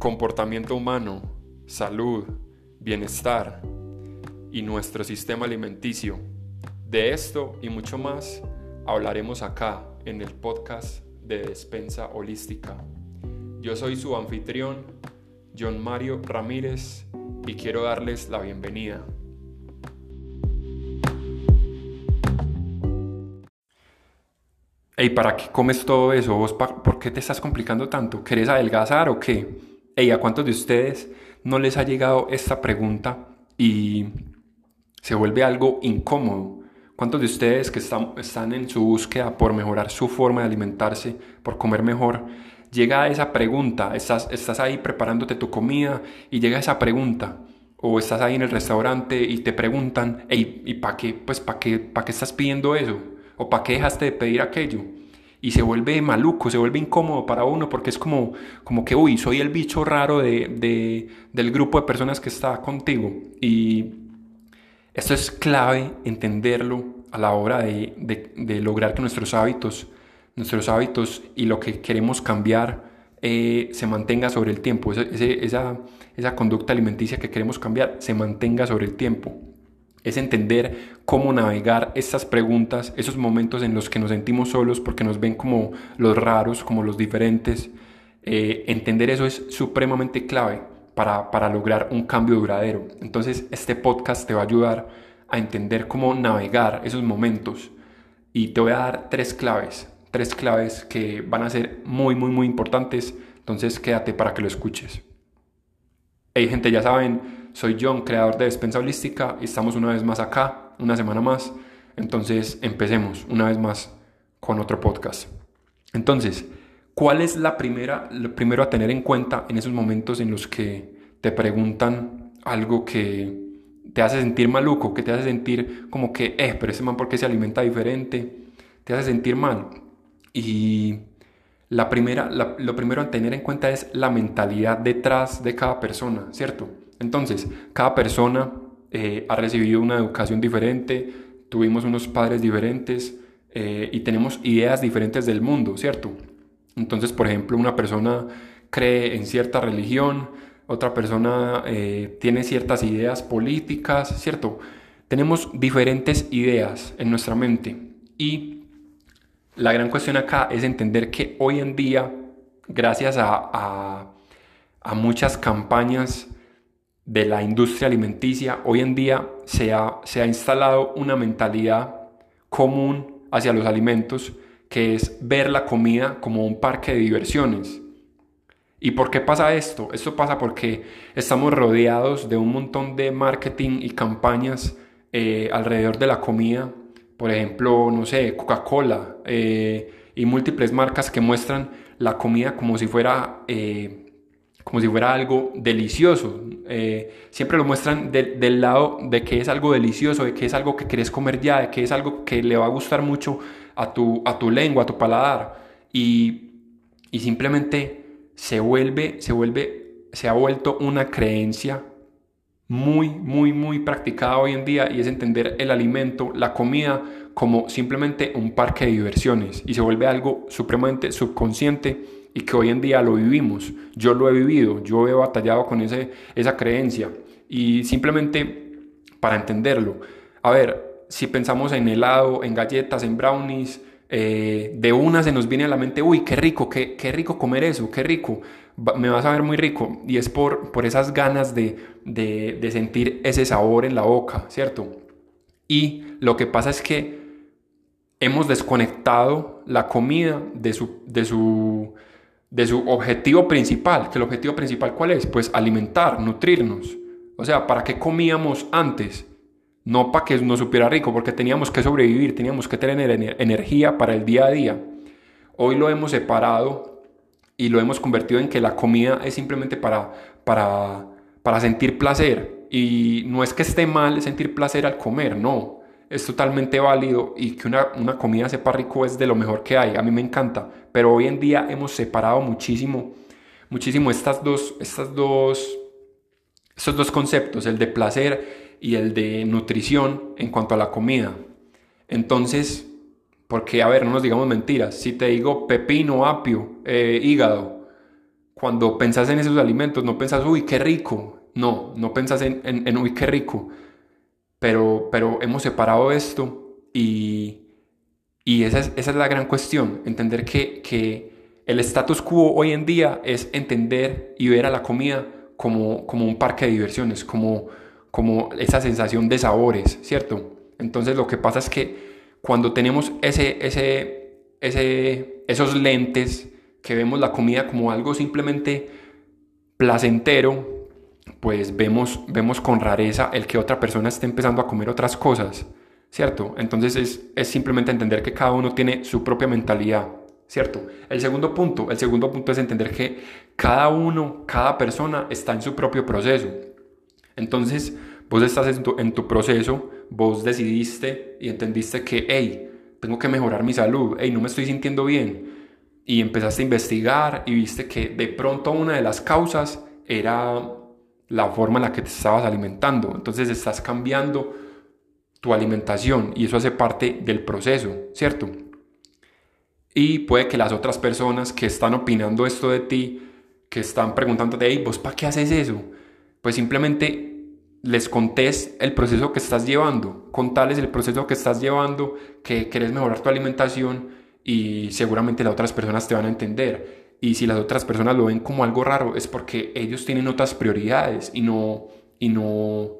comportamiento humano, salud, bienestar y nuestro sistema alimenticio. De esto y mucho más hablaremos acá en el podcast de Despensa Holística. Yo soy su anfitrión, John Mario Ramírez, y quiero darles la bienvenida. Ey, ¿para qué comes todo eso? ¿Vos ¿Por qué te estás complicando tanto? ¿Querés adelgazar o qué? Ey, ¿a cuántos de ustedes no les ha llegado esta pregunta y se vuelve algo incómodo? ¿Cuántos de ustedes que están, en su búsqueda por mejorar su forma de alimentarse, por comer mejor, llega a esa pregunta, estás, ahí preparándote tu comida y llega esa pregunta, o estás ahí en el restaurante y te preguntan, hey, ¿y para qué, pues, para qué, para qué estás pidiendo eso? ¿O para qué dejaste de pedir aquello? Y se vuelve maluco, se vuelve incómodo para uno porque es como, como que, uy, soy el bicho raro de, de, del grupo de personas que está contigo. Y esto es clave entenderlo a la hora de, de, lograr que nuestros hábitos, nuestros hábitos y lo que queremos cambiar eh, se mantenga sobre el tiempo. Esa, esa conducta alimenticia que queremos cambiar se mantenga sobre el tiempo es entender cómo navegar estas preguntas, esos momentos en los que nos sentimos solos porque nos ven como los raros, como los diferentes. Eh, entender eso es supremamente clave para, para lograr un cambio duradero. Entonces este podcast te va a ayudar a entender cómo navegar esos momentos y te voy a dar tres claves, tres claves que van a ser muy, muy, muy importantes. Entonces quédate para que lo escuches. Hey gente, ya saben, soy John, creador de Despensa Holística y estamos una vez más acá, una semana más. Entonces empecemos una vez más con otro podcast. Entonces, ¿cuál es la primera, lo primero a tener en cuenta en esos momentos en los que te preguntan algo que te hace sentir maluco, que te hace sentir como que, eh, pero ese man, ¿por qué se alimenta diferente? Te hace sentir mal. Y la primera, lo primero a tener en cuenta es la mentalidad detrás de cada persona, ¿cierto? Entonces, cada persona eh, ha recibido una educación diferente, tuvimos unos padres diferentes eh, y tenemos ideas diferentes del mundo, ¿cierto? Entonces, por ejemplo, una persona cree en cierta religión, otra persona eh, tiene ciertas ideas políticas, ¿cierto? Tenemos diferentes ideas en nuestra mente y la gran cuestión acá es entender que hoy en día, gracias a, a muchas campañas de la industria alimenticia, hoy en día se ha, se ha instalado una mentalidad común hacia los alimentos que es ver la comida como un parque de diversiones. ¿Y por qué pasa esto? Esto pasa porque estamos rodeados de un montón de marketing y campañas eh, alrededor de la comida. Por ejemplo, no sé, Coca-Cola eh, y múltiples marcas que muestran la comida como si fuera eh, como si fuera algo delicioso. Eh, siempre lo muestran del lado de que es algo delicioso, de que es algo que querés comer ya, de que es algo que le va a gustar mucho a tu, a tu lengua, a tu paladar. Y, y simplemente se vuelve, se vuelve, se ha vuelto una creencia muy, muy, muy practicada hoy en día y es entender el alimento, la comida, como simplemente un parque de diversiones y se vuelve algo supremamente subconsciente y que hoy en día lo vivimos. Yo lo he vivido, yo he batallado con ese, esa creencia y simplemente para entenderlo. A ver, si pensamos en helado, en galletas, en brownies, eh, de una se nos viene a la mente, uy, qué rico, qué, qué rico comer eso, qué rico, me va a saber muy rico. Y es por, por esas ganas de, de, de sentir ese sabor en la boca, ¿cierto? Y lo que pasa es que hemos desconectado la comida de su, de su, de su objetivo principal, que el objetivo principal cuál es? Pues alimentar, nutrirnos. O sea, ¿para qué comíamos antes? No para que nos supiera rico, porque teníamos que sobrevivir, teníamos que tener energía para el día a día. Hoy lo hemos separado y lo hemos convertido en que la comida es simplemente para, para, para sentir placer. Y no es que esté mal sentir placer al comer, no es totalmente válido y que una, una, comida sepa rico es de lo mejor que hay. A mí me encanta, pero hoy en día hemos separado muchísimo, muchísimo estas dos, estas dos, estos dos conceptos, el de placer y el de nutrición en cuanto a la comida. Entonces, porque, a ver, no nos digamos mentiras, si te digo pepino, apio, eh, hígado, cuando pensás en esos alimentos, no pensás, uy, qué rico. No, no pensás en, en, uy, qué rico. Pero, pero hemos separado esto y, y esa, es, esa es la gran cuestión, entender que, que el status quo hoy en día es entender y ver a la comida como, como un parque de diversiones, como, como esa sensación de sabores, ¿cierto? Entonces lo que pasa es que cuando tenemos ese, ese, ese, esos lentes que vemos la comida como algo simplemente placentero, pues vemos, vemos con rareza el que otra persona esté empezando a comer otras cosas, ¿cierto? Entonces es, es simplemente entender que cada uno tiene su propia mentalidad, ¿cierto? El segundo punto, el segundo punto es entender que cada uno, cada persona está en su propio proceso. Entonces, vos estás en tu, en tu proceso, vos decidiste y entendiste que, hey, tengo que mejorar mi salud, hey, no me estoy sintiendo bien. Y empezaste a investigar y viste que de pronto una de las causas era la forma en la que te estabas alimentando. Entonces estás cambiando tu alimentación y eso hace parte del proceso, ¿cierto? Y puede que las otras personas que están opinando esto de ti, que están preguntándote, hey, ¿vos para qué haces eso? Pues simplemente les contés el proceso que estás llevando, contales el proceso que estás llevando, que querés mejorar tu alimentación y seguramente las otras personas te van a entender. Y si las otras personas lo ven como algo raro es porque ellos tienen otras prioridades y no, y no,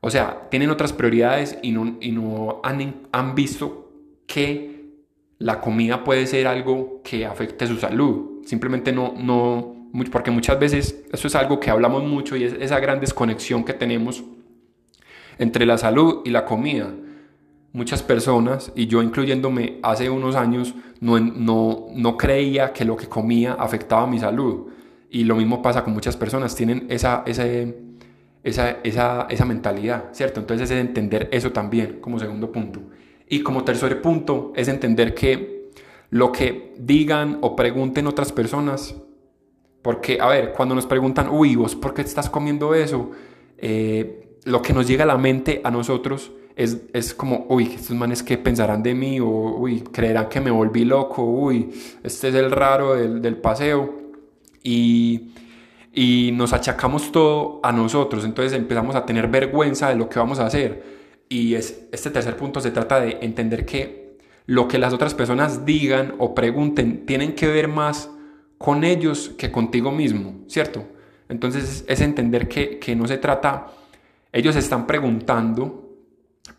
o sea, tienen otras prioridades y no, y no han, han visto que la comida puede ser algo que afecte su salud. Simplemente no, no, porque muchas veces eso es algo que hablamos mucho y es esa gran desconexión que tenemos entre la salud y la comida. Muchas personas, y yo incluyéndome hace unos años, no, no, no creía que lo que comía afectaba mi salud. Y lo mismo pasa con muchas personas, tienen esa, esa, esa, esa, esa mentalidad, ¿cierto? Entonces es entender eso también como segundo punto. Y como tercer punto es entender que lo que digan o pregunten otras personas porque, a ver, cuando nos preguntan, uy, vos, ¿por qué estás comiendo eso? Eh, lo que nos llega a la mente a nosotros es, es como, uy, estos manes qué pensarán de mí, o uy, creerán que me volví loco, uy, este es el raro del, del paseo. Y, y nos achacamos todo a nosotros, entonces empezamos a tener vergüenza de lo que vamos a hacer. Y es, este tercer punto se trata de entender que lo que las otras personas digan o pregunten tienen que ver más con ellos que contigo mismo, ¿cierto? Entonces es entender que, no se trata, ellos están preguntando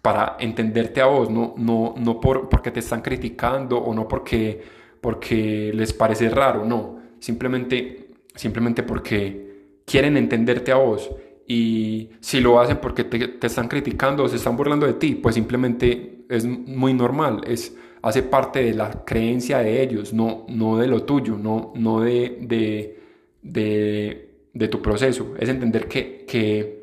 para entenderte a vos, no, no, no por, porque te están criticando o no porque, porque les parece raro, no, simplemente, simplemente porque quieren entenderte a vos. Y si lo hacen porque te, están criticando o se están burlando de ti, pues simplemente es muy normal, es hace parte de la creencia de ellos, no, no de lo tuyo, no, no de, de, de, de tu proceso. Es entender que, que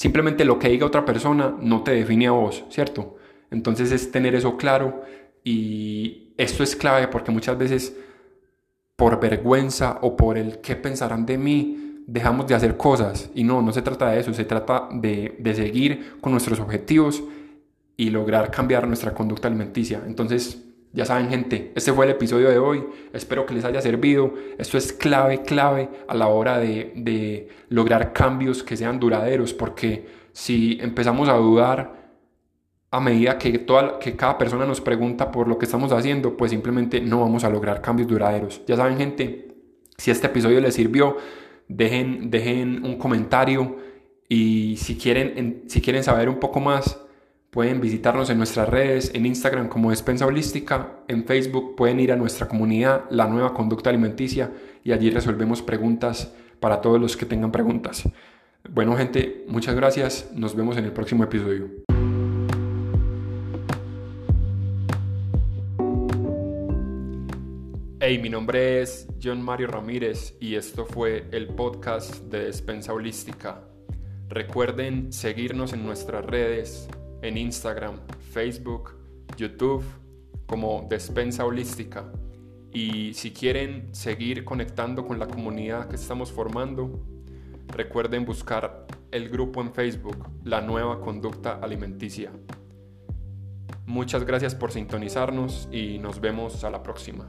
simplemente lo que diga otra persona no te define a vos, ¿cierto? Entonces es tener eso claro y esto es clave porque muchas veces por vergüenza o por el qué pensarán de mí, dejamos de hacer cosas. Y no, no se trata de eso, se trata de, de seguir con nuestros objetivos y lograr cambiar nuestra conducta alimenticia. Entonces, ya saben gente, este fue el episodio de hoy, espero que les haya servido, esto es clave, clave a la hora de, de lograr cambios que sean duraderos, porque si empezamos a dudar a medida que, toda, que cada persona nos pregunta por lo que estamos haciendo, pues simplemente no vamos a lograr cambios duraderos. Ya saben gente, si este episodio les sirvió, dejen, dejen un comentario y si quieren, si quieren saber un poco más, Pueden visitarnos en nuestras redes, en Instagram como Despensa Holística, en Facebook pueden ir a nuestra comunidad, La Nueva Conducta Alimenticia, y allí resolvemos preguntas para todos los que tengan preguntas. Bueno gente, muchas gracias, nos vemos en el próximo episodio. Hey, mi nombre es John Mario Ramírez y esto fue el podcast de Despensa Holística. Recuerden seguirnos en nuestras redes en Instagram, Facebook, YouTube como Despensa Holística. Y si quieren seguir conectando con la comunidad que estamos formando, recuerden buscar el grupo en Facebook, La Nueva Conducta Alimenticia. Muchas gracias por sintonizarnos y nos vemos a la próxima.